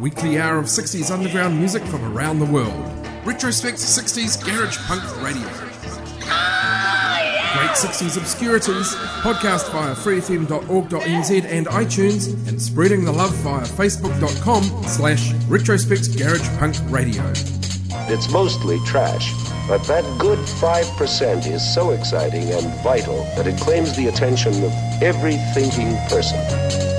Weekly hour of 60s underground music from around the world. Retrospect 60s Garage Punk Radio. Great 60s obscurities, podcast via freefm.org.nz and iTunes, and spreading the love via facebook.com slash retrospect garage punk radio. It's mostly trash, but that good 5% is so exciting and vital that it claims the attention of every thinking person.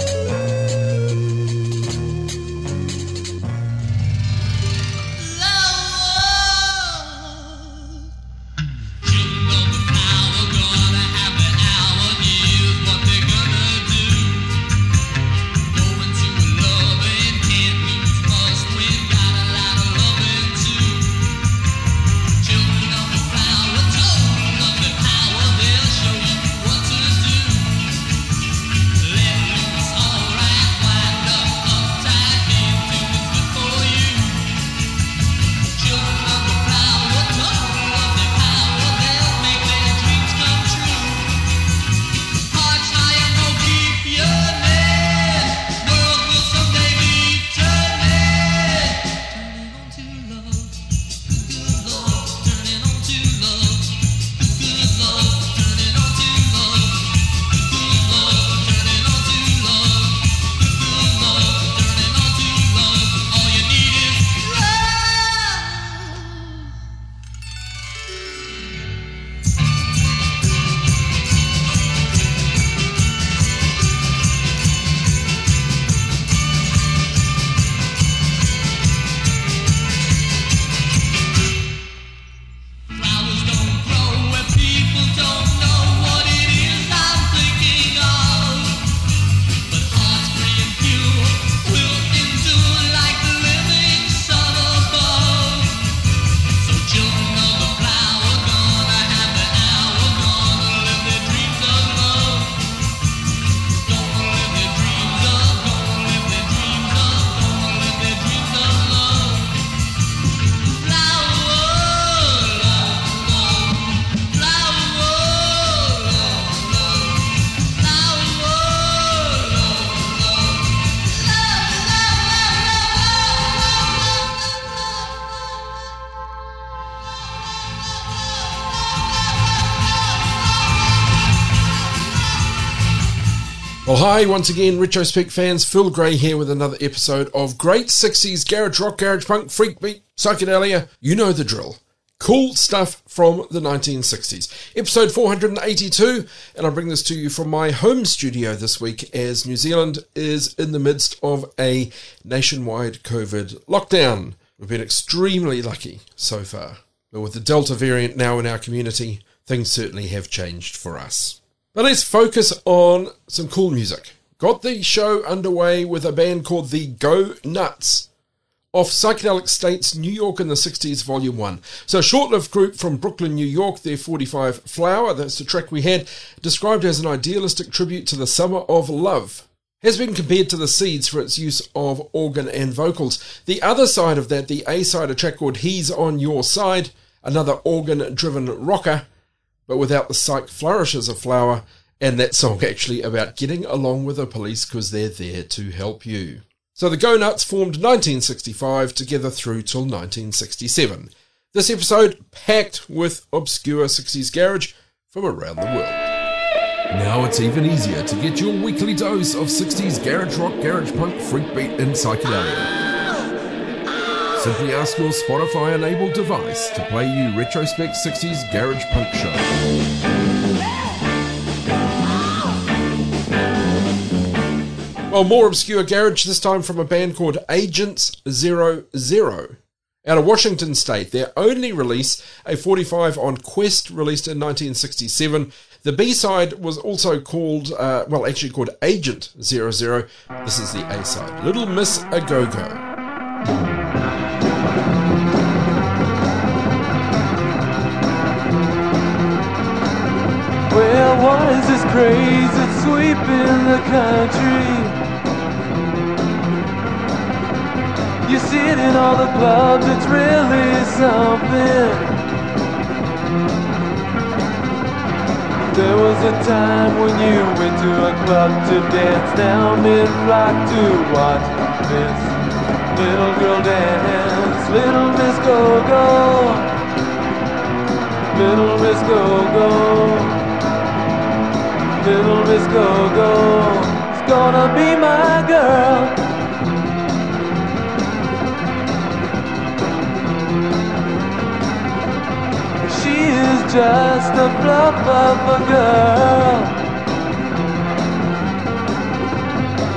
Well, hi once again, Retro Retrospect fans. Phil Gray here with another episode of Great 60s Garage Rock, Garage Punk, Freak Beat, Psychedelia. You know the drill. Cool stuff from the 1960s. Episode 482, and I bring this to you from my home studio this week as New Zealand is in the midst of a nationwide COVID lockdown. We've been extremely lucky so far, but with the Delta variant now in our community, things certainly have changed for us. But let's focus on some cool music. Got the show underway with a band called the Go Nuts off Psychedelic States New York in the 60s, Volume 1. So, a short lived group from Brooklyn, New York, their 45 Flower, that's the track we had, described as an idealistic tribute to the summer of love. Has been compared to the Seeds for its use of organ and vocals. The other side of that, the A side, a track called He's on Your Side, another organ driven rocker, but without the psych flourishes of flower, and that song actually about getting along with the police because they're there to help you. So the Go Nuts formed 1965 together through till 1967. This episode packed with obscure 60s garage from around the world. Now it's even easier to get your weekly dose of 60s garage rock, garage punk, freak beat, and psychedelia. Simply ask your Spotify enabled device to play you Retrospect 60s Garage Punk Show. Well, more obscure garage, this time from a band called Agents Zero Zero. Out of Washington State, their only release, a 45 on Quest, released in 1967. The B side was also called, uh, well, actually called Agent Zero Zero. This is the A side, Little Miss A Go Go. Craze that's sweeping the country. You see it in all the clubs, it's really something. There was a time when you went to a club to dance. Men flock to watch this little girl dance. Little Miss Go-Go. Little Miss Go-Go. Little Miss Go-Go. It's gonna be my girl. She is just a bluff of a girl.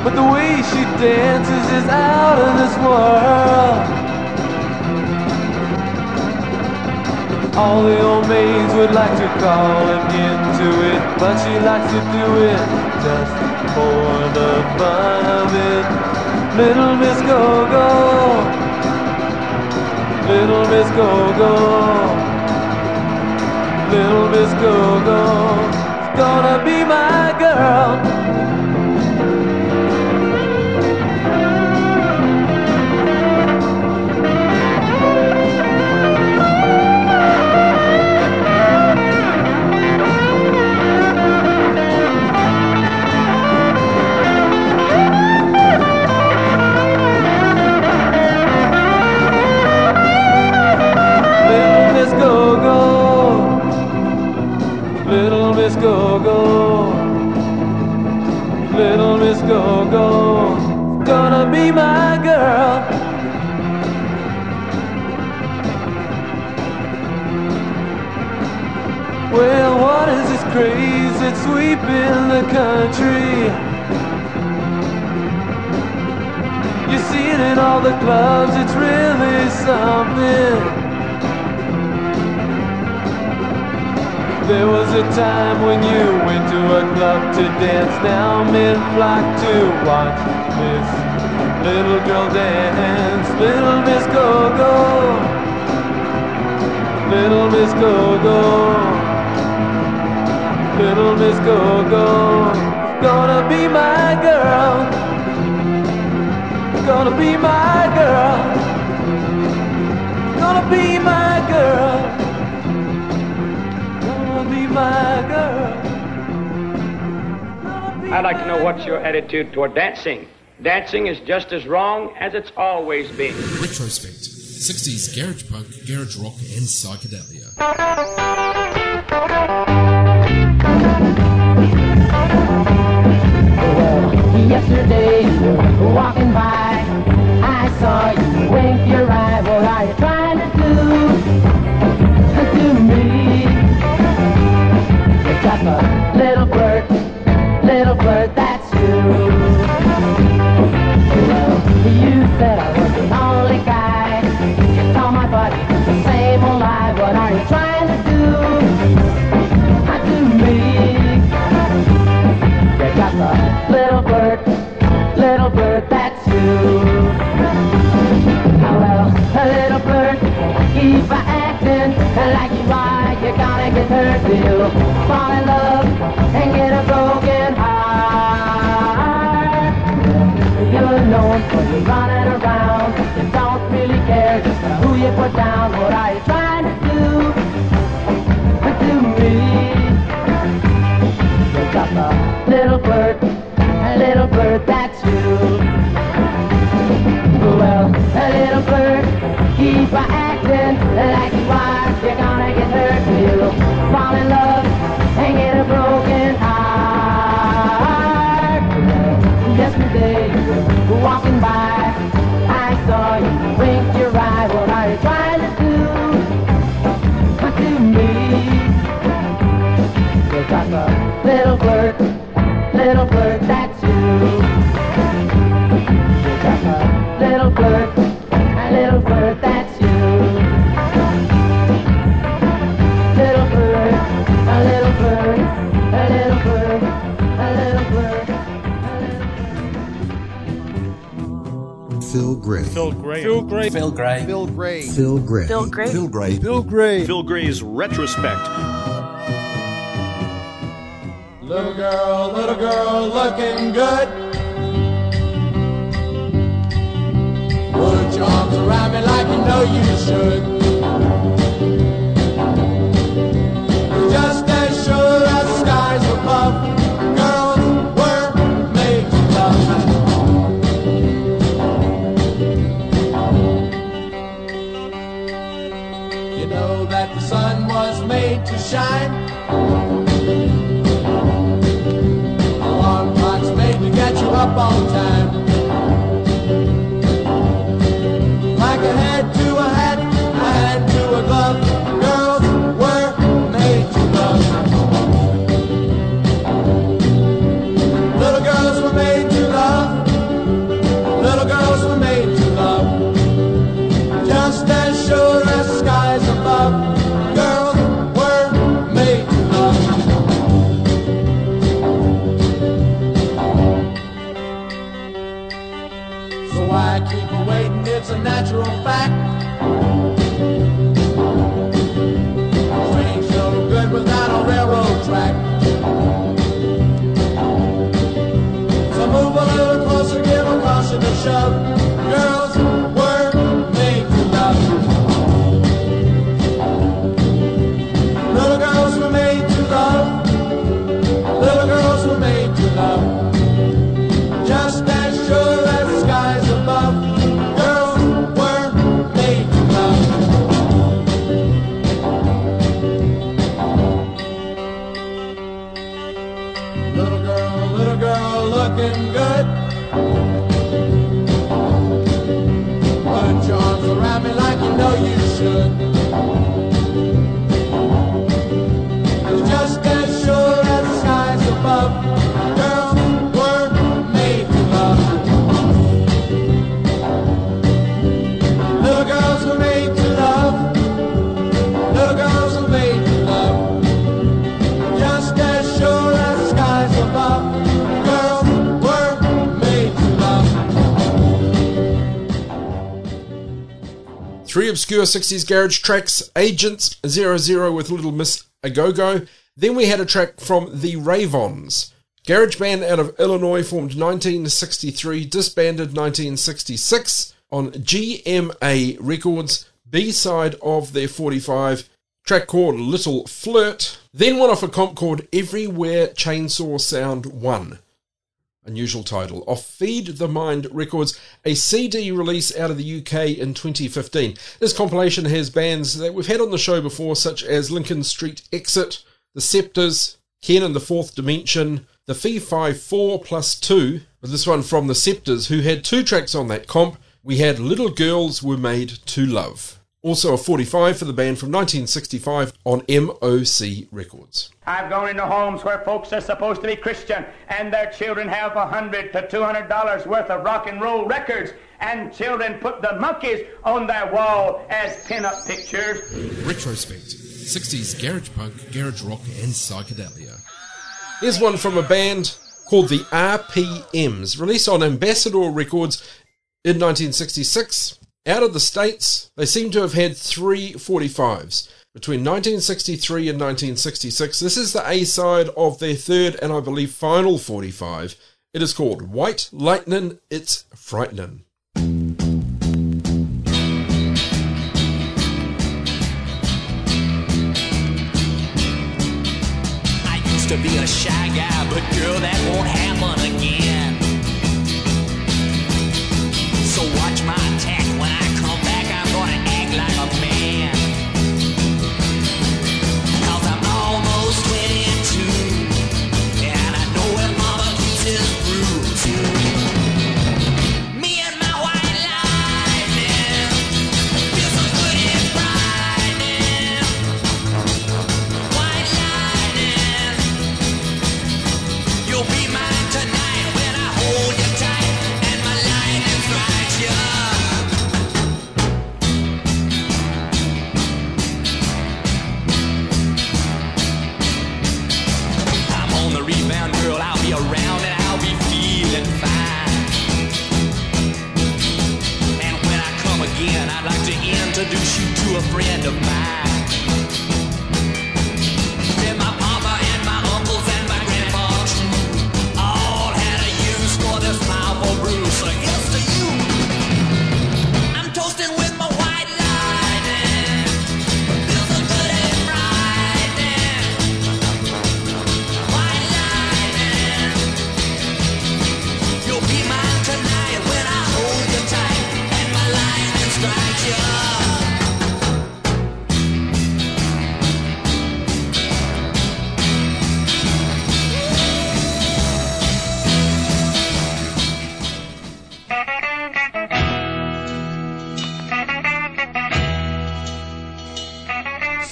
But the way she dances is out of this world. All the old maids would like to call him into it, but she likes to do it just for the fun of it. Little Miss Go-Go, Little Miss Go-Go. Little Miss Go-Go gonna be my girl. Country? You see it in all the clubs, it's really something There was a time when you went to a club to dance. Now men flock to watch this little girl dance. Little Miss Go-Go. Little Miss Go-Go. Little Miss Go-Go. Gonna be my girl. Gonna be my girl. Gonna be my girl be my girl. I'd like to know what's your attitude toward dancing. Dancing is just as wrong as it's always been. Retrospect 60s garage punk, garage rock, and psychedelia. Yesterday, walking by, I saw you wink your eye. What are you trying to do to me? Just a You're gonna you'll fall in love and get a broken heart. You're known for you're running around. You don't really care just who you put down. What are you trying to do but to me? You're just a little bird, a little bird, that's you. Well, a little bird, keep on acting like you are. You're gonna get hurt, fall in love Phil Gray. Phil Gray. Phil Gray. Phil Gray. Phil Gray. Phil Gray. Phil Gray's Retrospect. Little girl, little girl, looking good. Put your arms around me like you know you should. To get you up on time. Obscure 60s garage tracks Agents 00 with Little Miss A Go Go. Then we had a track from The Ravons. Garage band out of Illinois formed 1963, disbanded 1966 on GMA Records, B side of their 45, track called Little Flirt. Then one off a comp called Everywhere Chainsaw Sound 1 unusual title, off Feed the Mind Records, a CD release out of the UK in 2015. This compilation has bands that we've had on the show before, such as Lincoln Street Exit, The Scepters, Ken and the Fourth Dimension, the Fe-Fi-Four plus 2, but this one from The Scepters, who had two tracks on that comp. We had Little Girls Were Made to Love. Also a 45 for the band from 1965 on MOC Records. I've gone into homes where folks are supposed to be Christian and their children have a hundred to two hundred dollars worth of rock and roll records and children put the monkeys on their wall as pin-up pictures. Retrospect 60s garage punk, garage rock, and psychedelia. Here's one from a band called the RPMs, released on Ambassador Records in 1966. Out of the States, they seem to have had three 45s. Between 1963 and 1966, this is the A side of their third and I believe final 45. It is called White Lightnin' It's Frightenin'. I used to be a shy guy, but girl, that won't happen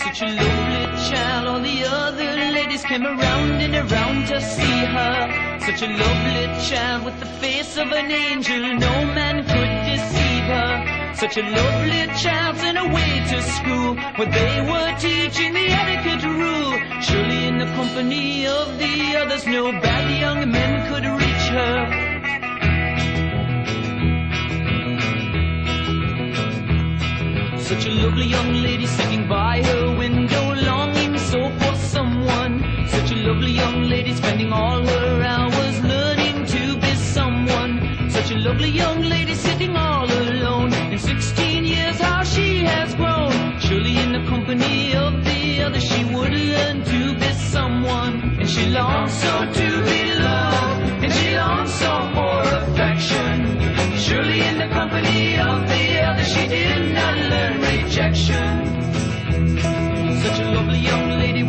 Such a lovely child, all the other ladies came around and around to see her. Such a lovely child with the face of an angel, no man could deceive her. Such a lovely child sent away to school where they were teaching the etiquette rule. Surely in the company of the others, no bad young men could reach her. Such a lovely young lady sitting by her window, longing so for someone. Such a lovely young lady spending all her hours learning to be someone. Such a lovely young lady sitting all alone. In 16 years, how she has grown. Surely in the company of the others, she would learn to be someone. And she longs so to be loved, and she longs so for affection. Surely in the company of the others, she did not learn rejection. Such a lovely young lady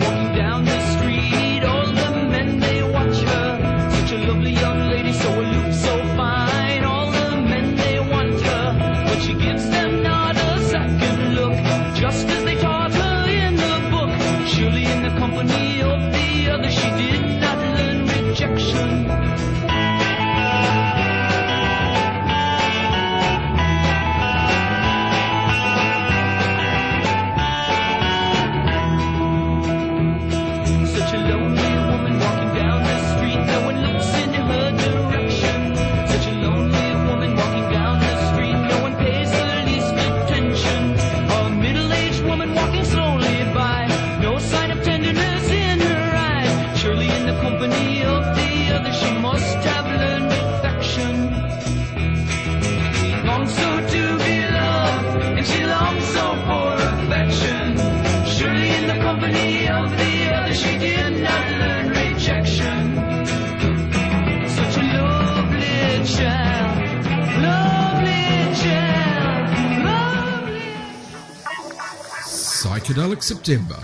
September,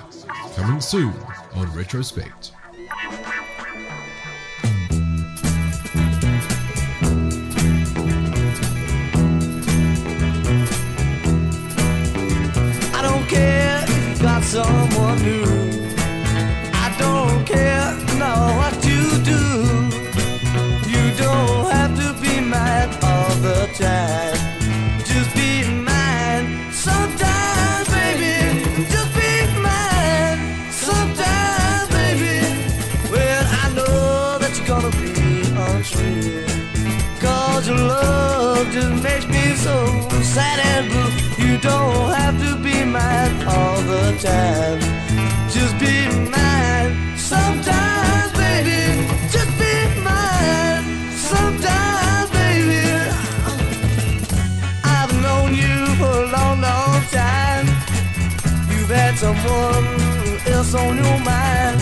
coming soon on Retrospect. The. Just be mine sometimes, baby. Just be mine sometimes, baby. I've known you for a long, long time. You've had someone else on your mind.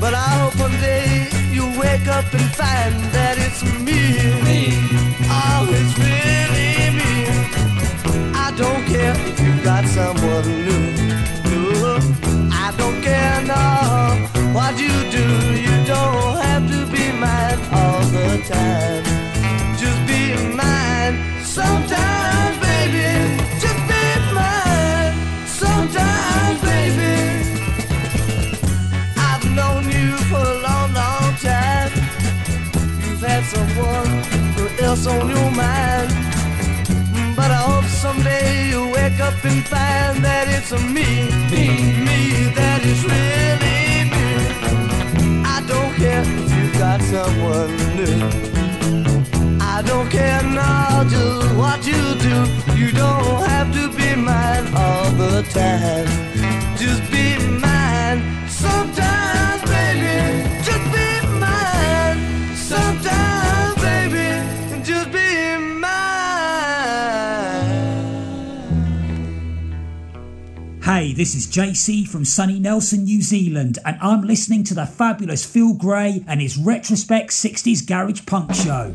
But I hope one day you'll wake up and find that it's me. Me. Oh, it's really me. I don't care if you got someone new. I don't care no what you do. You don't have to be mine all the time. Just be mine sometimes, baby. Just be mine sometimes, baby. I've known you for a long, long time. You've had someone else on your mind. But I hope someday you'll wake up and find that it's a me, me, me that is really me. I don't care if you got someone new. I don't care now just what you do. You don't have to be mine all the time. Just be mine sometimes, baby. Hey, this is JC from sunny Nelson, New Zealand, and I'm listening to the fabulous Phil Gray and his Retrospect 60s Garage Punk Show.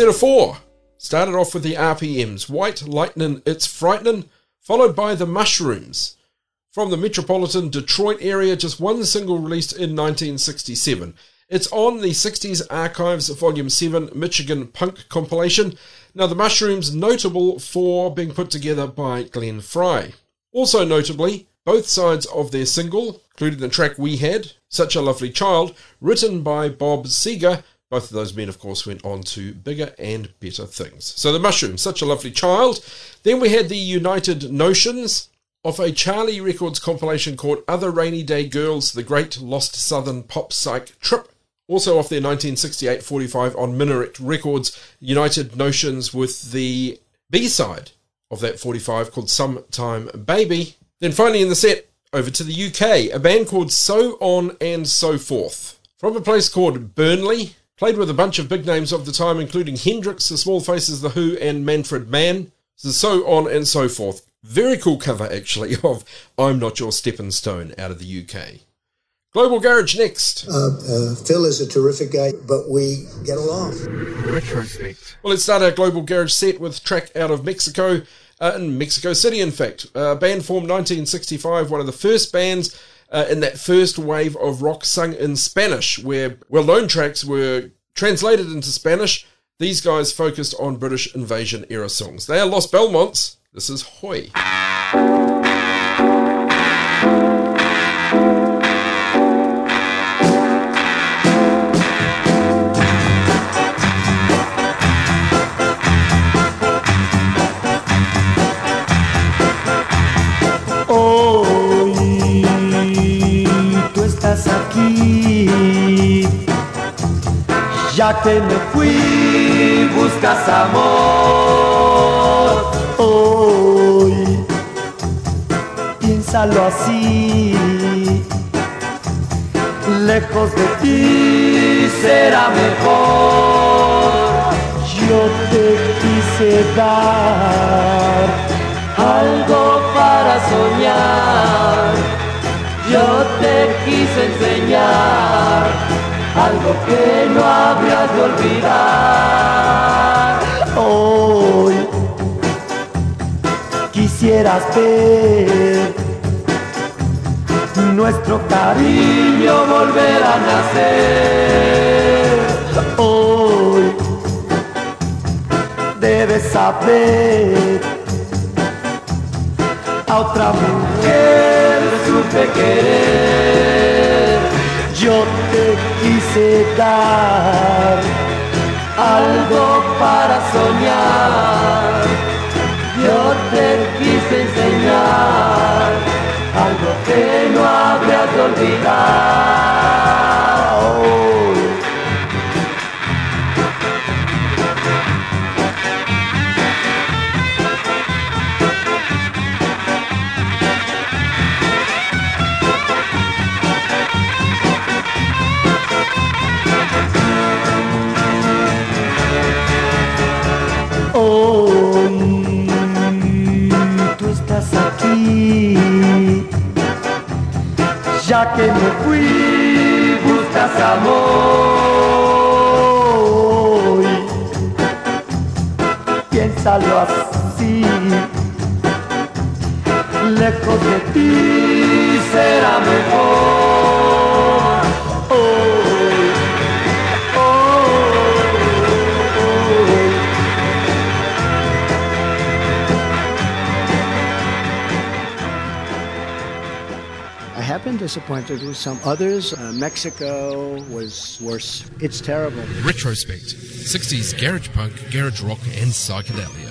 Set of four, started off with the RPMs White Lightning, It's Frightening, followed by The Mushrooms. From the metropolitan Detroit area, just one single released in 1967. It's on the 60s Archives Volume 7 Michigan Punk compilation. Now, The Mushrooms notable for being put together by Glenn Frey. Also notably, both sides of their single, including the track We Had, Such a Lovely Child, written by Bob Seger. Both of those men, of course, went on to bigger and better things. So the Mushrooms, Such a Lovely Child. Then we had the United Notions of a Charly Records compilation called Other Rainy Day Girls, The Great Lost Southern Pop Psych Trip. Also off their 1968 45 on Minaret Records, United Notions with the B side of that 45 called Sometime Baby. Then finally in the set, over to the UK, a band called So On and So Forth. From a place called Burnley, played with a bunch of big names of the time, including Hendrix, The Small Faces, The Who, and Manfred Mann. So, so on and so forth. Very cool cover, actually, of I'm Not Your Stepping Stone out of the UK. Global Garage next. Uh, uh, Phil is a terrific guy, but we get along. Retrospect. Well, let's start our Global Garage set with track out of Mexico, uh, in Mexico City, in fact. Uh, band formed 1965, one of the first bands uh, in that first wave of rock sung in Spanish, where well-known tracks were translated into Spanish. These guys focused on British invasion era songs. They are Los Belmonts. This is Hoy. Hoy ya que me fui, buscas amor. Hoy piénsalo así, lejos de ti será mejor. Yo te quise dar algo para soñar. Yo te quise enseñar algo que no habrías de olvidar. Hoy quisieras ver nuestro cariño volver a nacer. Hoy debes saber a otra mujer supe querer. Te quise dar algo para soñar. Yo te quise enseñar algo que no habrías de olvidar. Que me fui casa voy. Piénsalo así, lejos de ti será mejor. Disappointed with some others. Uh, Mexico was worse. It's terrible. Retrospect 60s garage punk, garage rock, and psychedelia.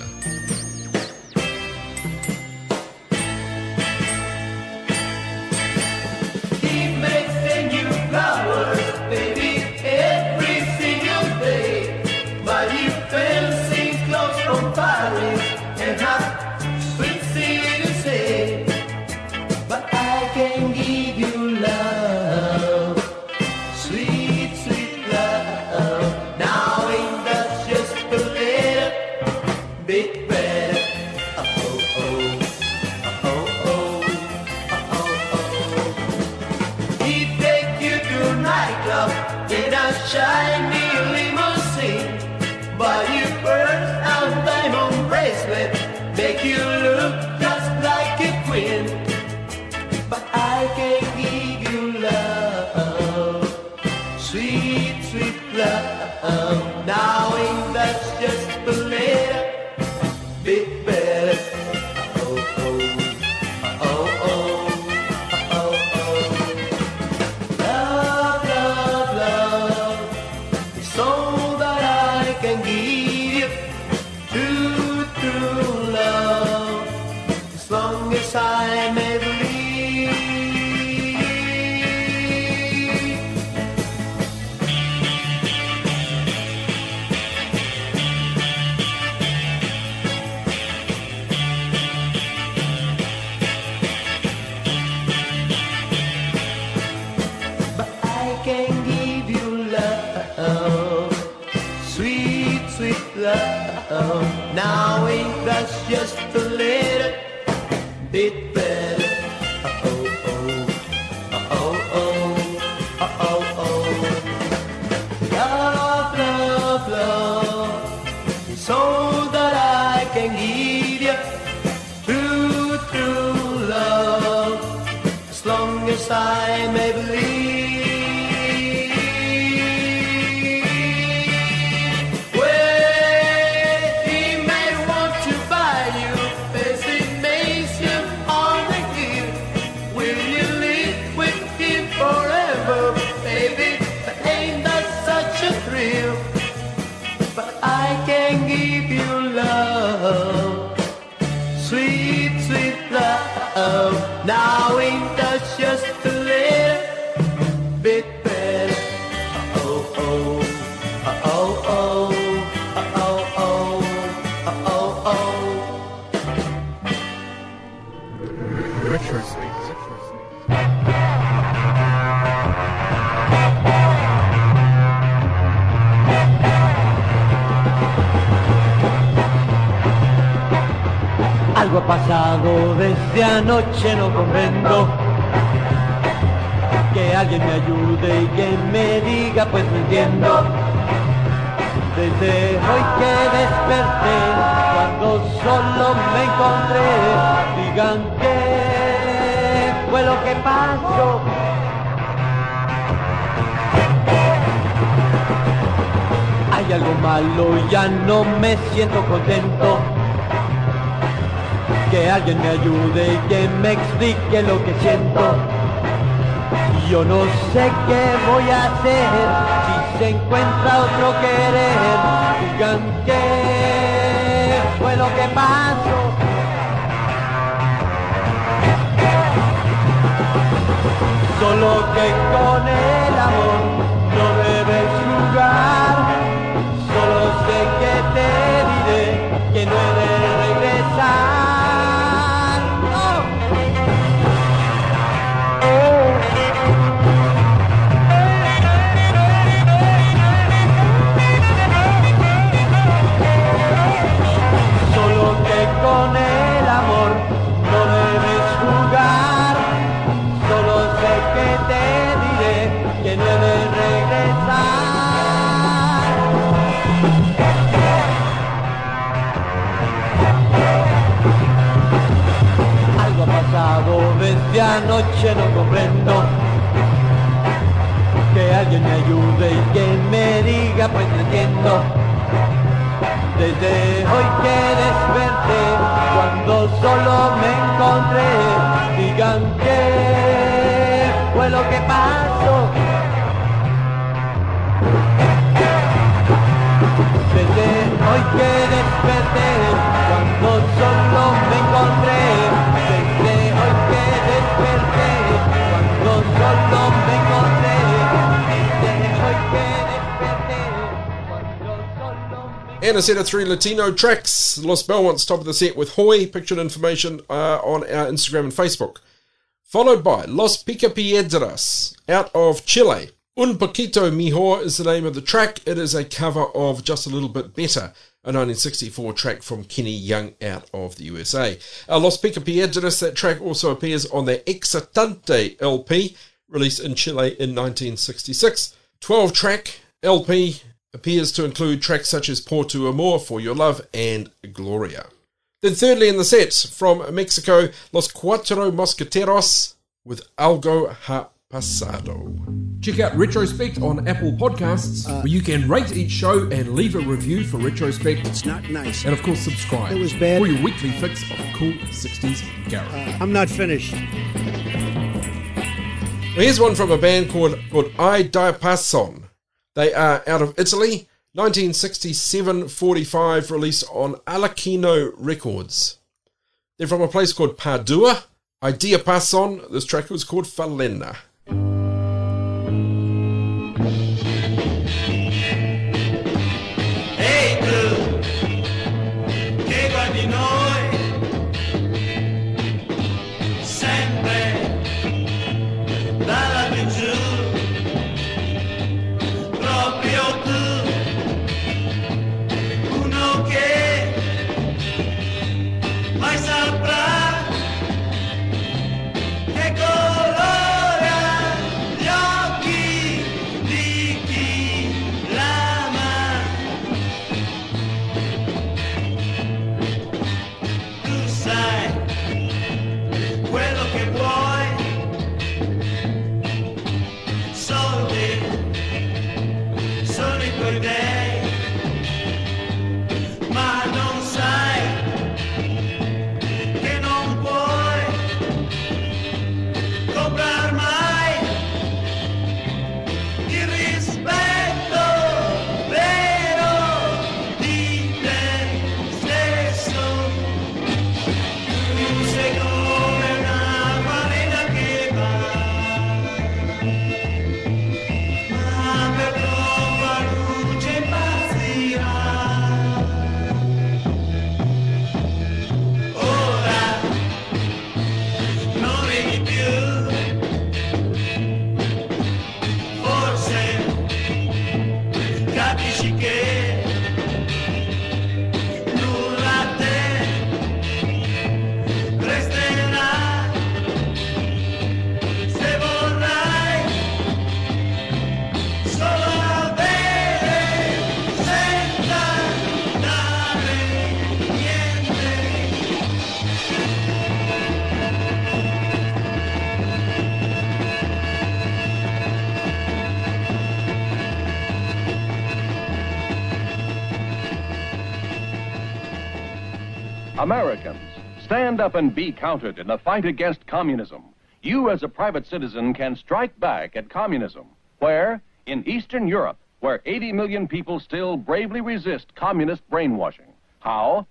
Can give you love, sweet, sweet love. Now ain't that just a little bit desde anoche, no comprendo. Que alguien me ayude y que me diga, pues no entiendo. Desde hoy que desperté, cuando solo me encontré, digan qué fue lo que pasó. Hay algo malo, ya no me siento contento que alguien me ayude y que me explique lo que siento. Yo no sé qué voy a hacer si se encuentra otro querer. Digan qué fue lo que pasó. Solo que con el amor no debes jugar. Solo sé que te diré que no he noche no comprendo que alguien me ayude y que me diga pues no entiendo. Desde hoy que desperté, cuando solo me encontré, digan qué fue lo que pasó. Desde hoy que desperté, And a set of three Latino tracks. Los Belmonts top of the set with Hoy. Pictured information uh, on our Instagram and Facebook. Followed by Los Picapiedras out of Chile. Un poquito mejor is the name of the track. It is a cover of Just a Little Bit Better, a 1964 track from Kenny Young out of the USA. Uh, Los Picapiedras, that track also appears on their Excitante LP, released in Chile in 1966. 12 track LP appears to include tracks such as Por tu Amor, For Your Love, and Gloria. Then, thirdly, in the set from Mexico, Los Cuatro Mosqueteros with Algo Ha Pasado. Check out Retrospect on Apple Podcasts, uh, where you can rate each show and leave a review for Retrospect. It's not nice. And of course, subscribe. It was bad. For your weekly fix of cool 60s garage. Uh, I'm not finished. Well, here's one from a band called, called I Passon. They are out of Italy, 1967-45, released on Alakino Records. They're from a place called Padua. Idea Passon. This track was called Falena. Che Americans, stand up and be counted in the fight against communism. You, as a private citizen, can strike back at communism. Where? In Eastern Europe, where 80 million people still bravely resist communist brainwashing. How?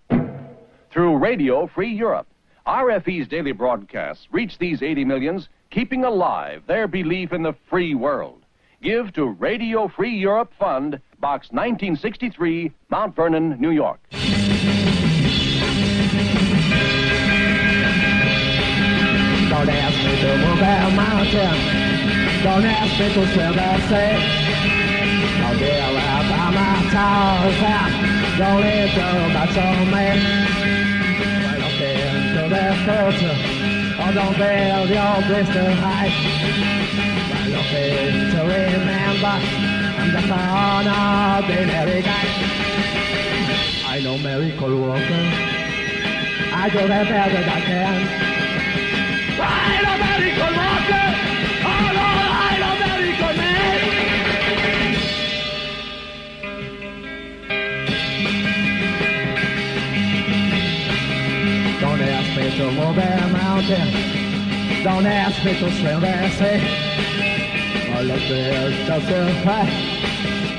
Through Radio Free Europe. RFE's daily broadcasts reach these 80 millions, keeping alive their belief in the free world. Give to Radio Free Europe Fund, Box 1963, Mount Vernon, New York. To mountain. Don't ask me to that sea. Don't deal about my towers. Don't need too much on me. Don't look into their future. Or don't build your blister high. Don't look to remember. I'm just an ordinary guy. I know miracle worker. I do the best that I can. I'm a naken. Don't ask me to swim, they say. I look there just a cry.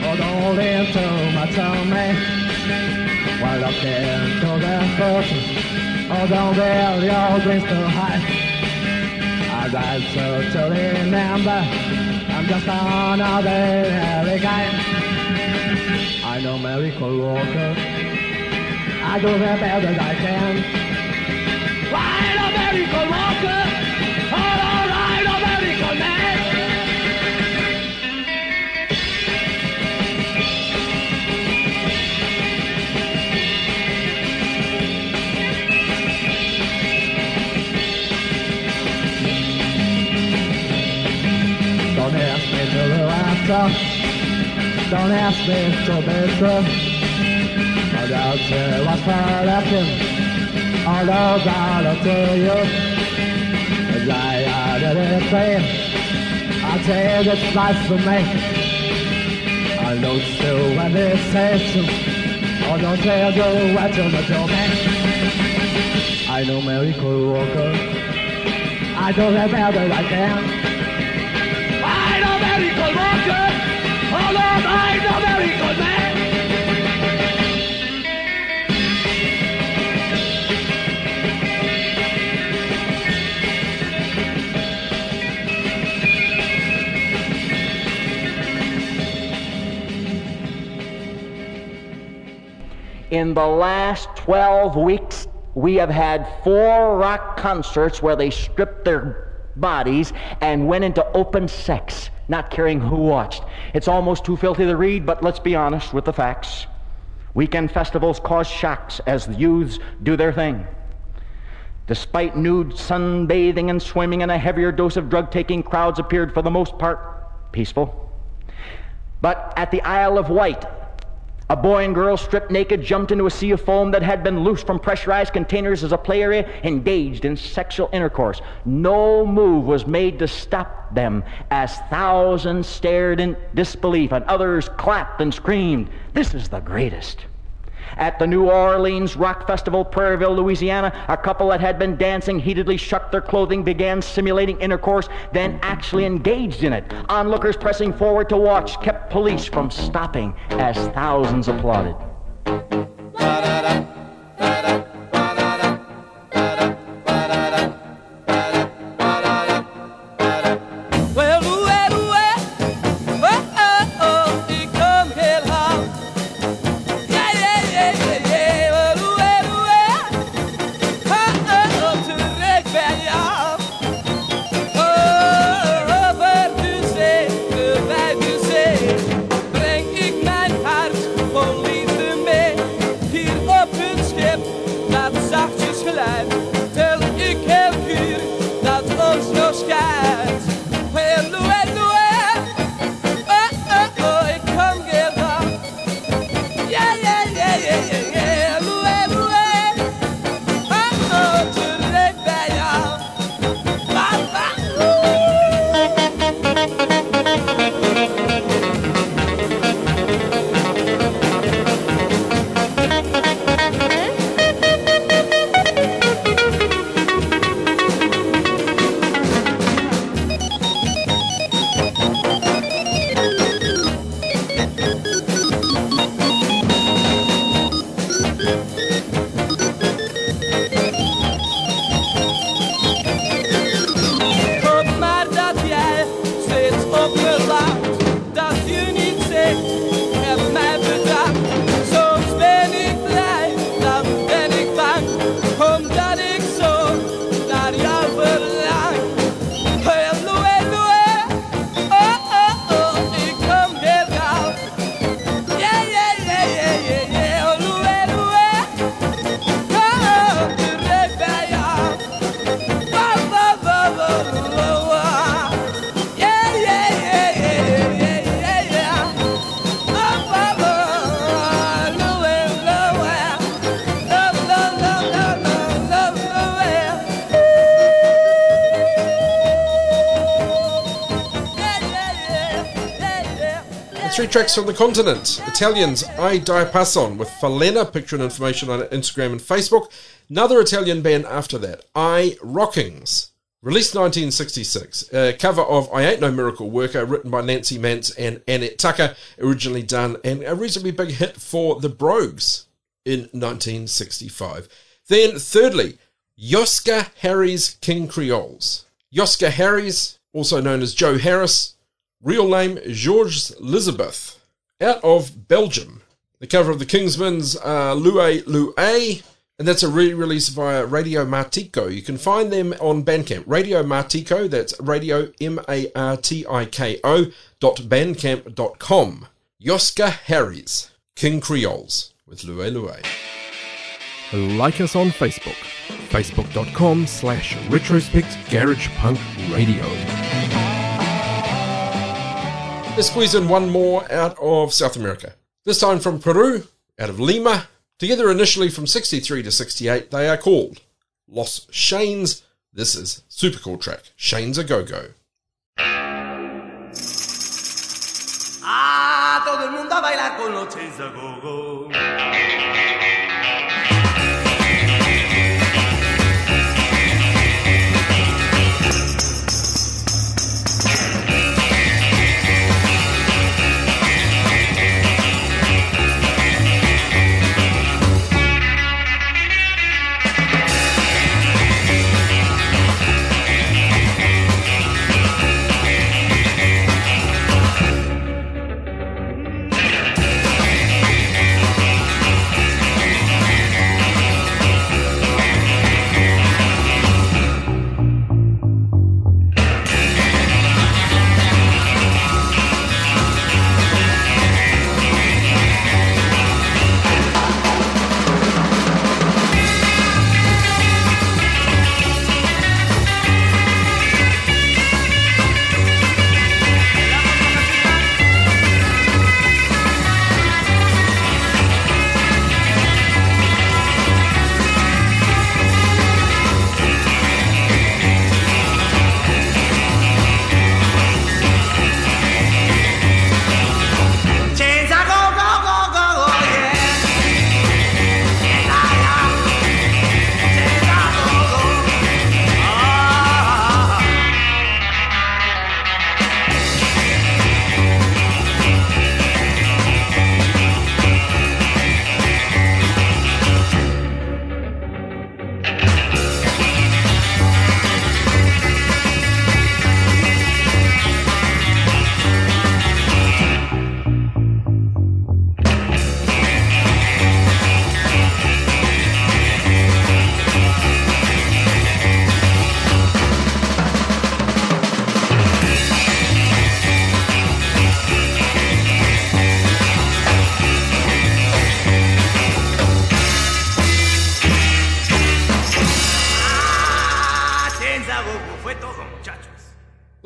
Oh, don't into my tummy. Well, look into the fortune. Oh, don't build your dreams too high. I so to remember, I'm just another hairy guy. I know Miracle Walker. I do the best that I can. Ride a miracle walker, oh, all right, a miracle man. Don't ask me to do after. Don't ask me to be true. I doubt you was for. All those out to you. As I added it saying, I tell you it's life for me. I know still when they say. Oh, don't tell you what you're not your man. I know Miracle Walker. I do the best that I can. I know Miracle Walker. Oh Lord, I know Miracle Man. In the last 12 weeks, we have had four rock concerts where they stripped their bodies and went into open sex, not caring who watched. It's almost too filthy to read, but let's be honest with the facts. Weekend festivals cause shocks as the youths do their thing. Despite nude sunbathing and swimming and a heavier dose of drug taking, crowds appeared for the most part peaceful. But at the Isle of Wight, a boy and girl stripped naked jumped into a sea of foam that had been loosed from pressurized containers as a play area, engaged in sexual intercourse. No move was made to stop them as thousands stared in disbelief and others clapped and screamed. This is the greatest. At the New Orleans Rock Festival, Prairieville, Louisiana, a couple that had been dancing heatedly shucked their clothing, began simulating intercourse, then actually engaged in it. Onlookers pressing forward to watch kept police from stopping as thousands applauded. Well, tracks from the continent. Italians I Die Passon with Falena, picture and information on Instagram and Facebook. Another Italian band after that, I Rockings. Released 1966, a uh, cover of I Ain't No Miracle Worker, written by Nancie Mantz and Annette Tucker, originally done, and a reasonably big hit for the Brogues in 1965. Then, thirdly, Yoska Harry's King Creoles. Yoska Harry's, also known as Joe Harris, real name Georges Elizabeth, out of Belgium. The cover of the Kingsmen's uh, Loué Loué, and that's a re-release via Radio Martiko. You can find them on Bandcamp. Radio Martiko, that's radio M-A-R-T-I-K-O dot bandcamp dot com. Yoska Harry's King Creoles with Loué Loué. Like us on Facebook, facebook.com slash retrospect garage punk radio. Let's squeeze in one more out of South America. This time from Peru, out of Lima. Together initially from 63 to 68, they are called Los Shain's. This is super cool track, Shain's a Go Go. Ah, todo el mundo a bailar con los chains a go-go. Chains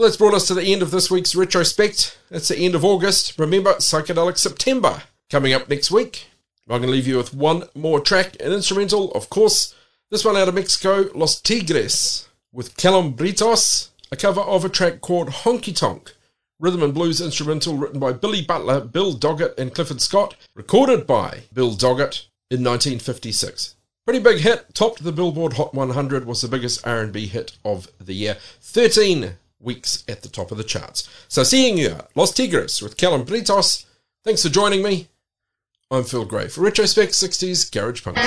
Well, that's brought us to the end of this week's retrospect. It's the end of August. Remember, Psychedelic September coming up next week. I'm going to leave you with one more track, an instrumental, of course. This one out of Mexico, Los Tigres, with Calombritos, a cover of a track called Honky Tonk. Rhythm and blues instrumental written by Billy Butler, Bill Doggett, and Clifford Scott, recorded by Bill Doggett in 1956. Pretty big hit, topped the Billboard Hot 100, was the biggest R&B hit of the year. 13 weeks at the top of the charts. So seeing you, Los Tigres with Calombritos. Thanks for joining me. I'm Phil Gray for Retrospect 60s Garage Punk.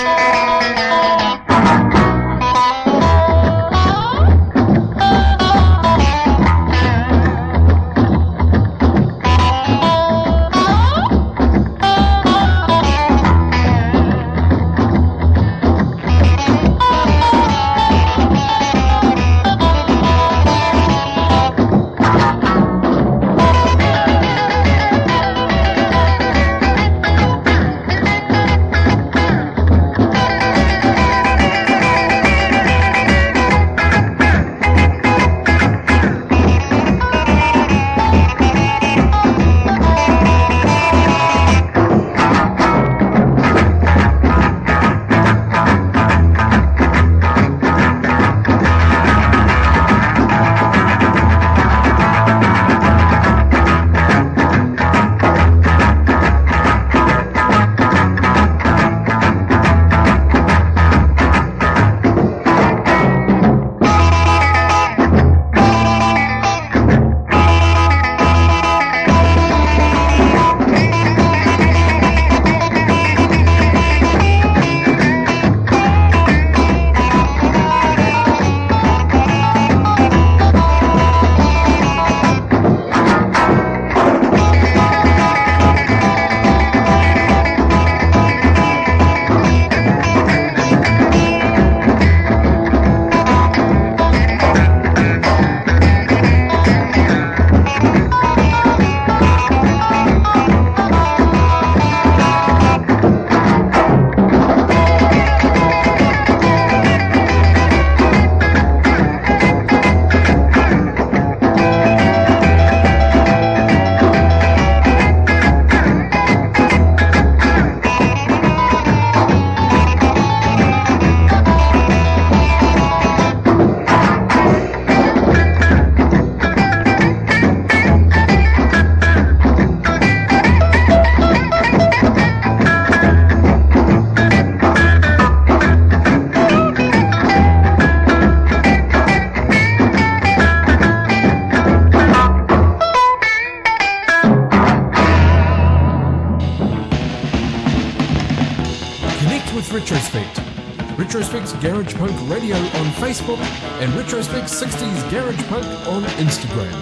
Facebook and Retrospect 60s Garage Punk on Instagram.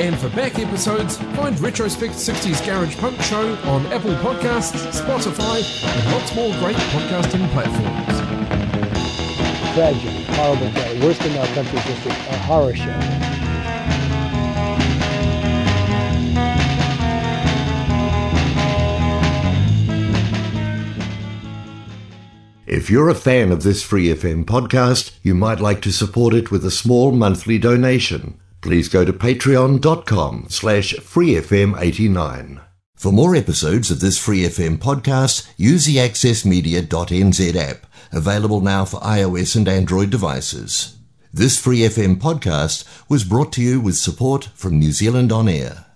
And for back episodes, find Retrospect 60s Garage Punk Show on Apple Podcasts, Spotify, and lots more great podcasting platforms. Tragic, horrible day. Worst in our country's history. A horror show. If you're a fan of this Free FM podcast, you might like to support it with a small monthly donation. Please go to patreon.com slash freefm89. For more episodes of this Free FM podcast, use the accessmedia.nz app, available now for iOS and Android devices. This Free FM podcast was brought to you with support from New Zealand On Air.